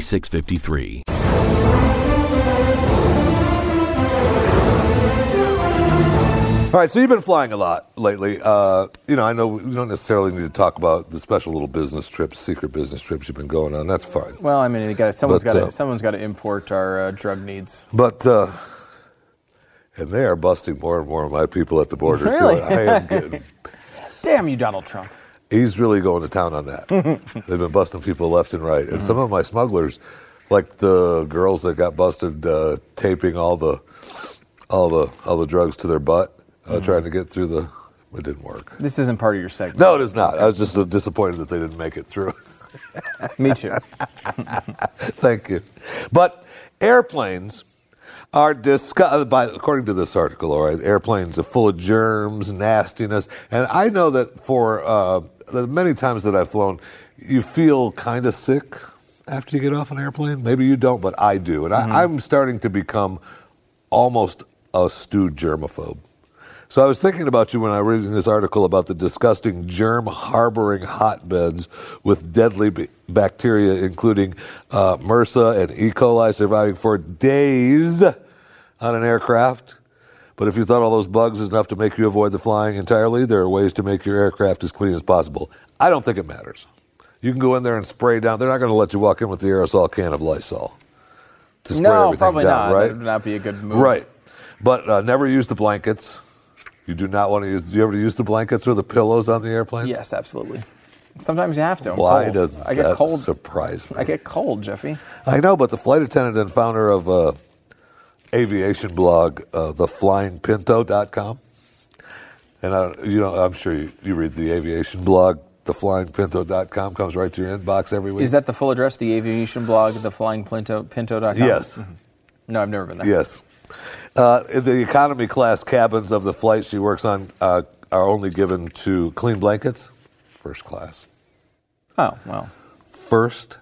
4653. All right, so you've been flying a lot lately. Uh, you know, I know we don't necessarily need to talk about the special little business trips, secret business trips you've been going on. That's fine. Well, I mean, you got someone's But, got uh, someone's got to import our uh, drug needs. But uh, and they are busting more and more of my people at the border Really? too. I am getting. Damn you, Donald Trump. He's really going to town on that. They've been busting people left and right, and some of my smugglers, like the girls that got busted uh, taping all the all the all the drugs to their butt, uh, trying to get through the. It didn't work. This isn't part of your segment. No, it is not. I was just uh, disappointed that they didn't make it through. Me too. Thank you. But airplanes are discussed by according to this article. All right, airplanes are full of germs, nastiness, and I know that for uh, the many times that I've flown, you feel kind of sick after you get off an airplane. Maybe you don't, but I do, and I, I'm starting to become almost a stewed germaphobe. So I was thinking about you when I was reading this article about the disgusting germ harboring hotbeds with deadly b- bacteria, including uh, MRSA and E. coli, surviving for days on an aircraft. But if you thought all those bugs is enough to make you avoid the flying entirely, there are ways to make your aircraft as clean as possible. I don't think it matters. You can go in there and spray down. They're not going to let you walk in with the aerosol can of Lysol to spray no, everything probably down, not. right? That would not be a good move. Right. But uh, never use the blankets. You do not want to use. Do you ever use the blankets or the pillows on the airplanes? Yes, absolutely. Sometimes you have to. I'm Why cold. does I get that cold? surprise me? I get cold, Jeffy. I know, but the flight attendant and founder of uh, aviation blog, uh, theflyingpinto.com, and I, you know, I'm sure you, you read the aviation blog, theflyingpinto.com comes right to your inbox every week. Is that the full address? The aviation blog, the flyingpinto.com? Yes. No, I've never been there. Yes. Uh, the economy class cabins of the flight she works on uh, are only given to clean blankets, first class. Oh, well. First,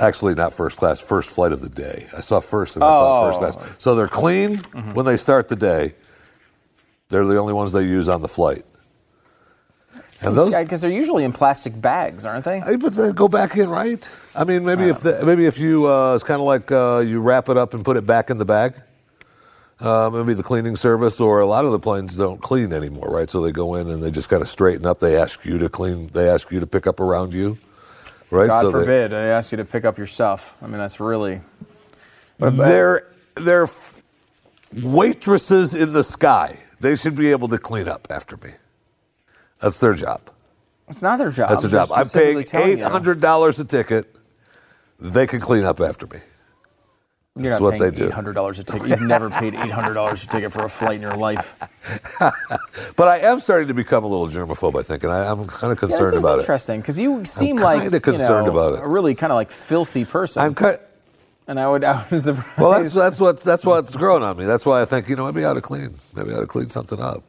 actually not first class, first flight of the day. I saw first and I thought first Oh. Mm-hmm. class. So they're clean when they start the day. They're the only ones they use on the flight. And those, Because they're usually in plastic bags, aren't they? Hey, but they go back in, right? I mean, maybe if the, maybe if you uh, it's kind of like uh, you wrap it up and put it back in the bag. Uh, maybe the cleaning service or a lot of the planes don't clean anymore, right? So they go in and they just kind of straighten up. They ask you to clean. They ask you to pick up around you, right? God so they- forbid I ask you to pick up your stuff. I mean, that's really. They're they're waitresses in the sky. They should be able to clean up after me. That's their job. It's not their job. That's their job. I'm paying telling eight you. dollars a ticket. They can clean up after me. You're That's not what they do. Eight hundred dollars a ticket. You've never paid eight hundred dollars a ticket for a flight in your life. But I am starting to become a little germaphobe, I think, and I, I'm kind of Yeah, concerned is about it. interesting because you seem like kinda concerned you know, about it. a really kind of like filthy person. I'm kind. and I would, I was surprised. Well, that's that's what that's what's growing on me. That's why I think you know maybe I ought to clean. Maybe I ought to clean something up.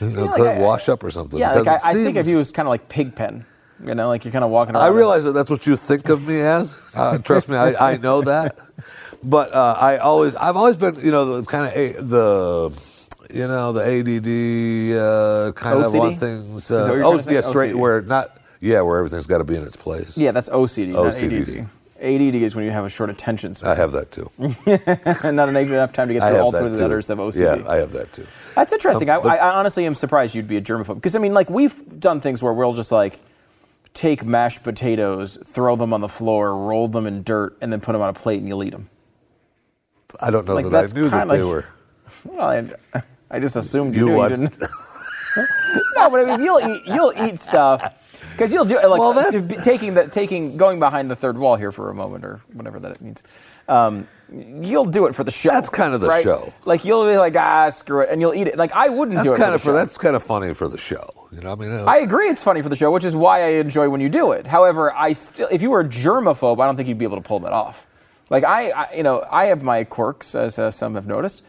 You know, Yeah, like clean- I- wash up or something. yeah, like I, I think of seems- you as kind of like Pigpen. You know, like you're kind of walking around. I realize that that's what you think of me as. Uh, trust me, I, I know that. But uh, I always, I've always been, you know, the kind of a, the, you know, the ADD uh, kind of OCD? want things. Is that what Uh, you're oh, trying to say? yeah, straight OCD. where not, yeah, where everything's got to be in its place. Yeah, that's OCD, OCD. not ADD. ADD is when you have a short attention span. I have that too. and not enough time to get through all three too. letters of OCD. Yeah, I have that too. That's interesting. Um, I, I honestly am surprised you'd be a germaphobe because I mean, like we've done things where we'll just like take mashed potatoes, throw them on the floor, roll them in dirt, and then put them on a plate and you'll eat them. I don't know Like, that I knew that kinda they like- were. Well, I, I just assumed you, You knew. watched- You didn't. no, but I mean, you'll eat you'll eat stuff because you'll do like Well, that- taking the taking going behind the third wall here for a moment or whatever that it means. Um, you'll do it for the show. That's kind of the right? show. Like you'll be like ah screw it, and you'll eat it. Like I wouldn't That's do it kind for of the for show. that's kind of funny for the show. You know, what I mean, uh, I agree, it's funny for the show, which is why I enjoy when you do it. However, I still, if you were a germaphobe, I don't think you'd be able to pull that off. Like I, I you know, I have my quirks, as uh, some have noticed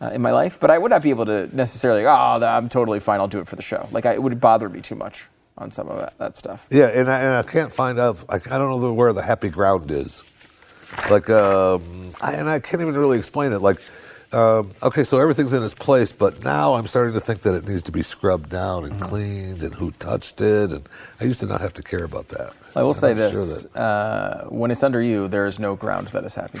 uh, in my life, but I would not be able to necessarily. Oh, I'm totally fine. I'll do it for the show. Like I, it would bother me too much on some of that, that stuff. yeah, and I, and I can't find out. Like, I don't know where the happy ground is. Like, um, I, and I can't even really explain it. Like, um, okay, so everything's in its place, but now I'm starting to think that it needs to be scrubbed down and cleaned, and who touched it. And I used to not have to care about that. I will I'm say not sure this: that- uh, when it's under you, there is no ground that is happy.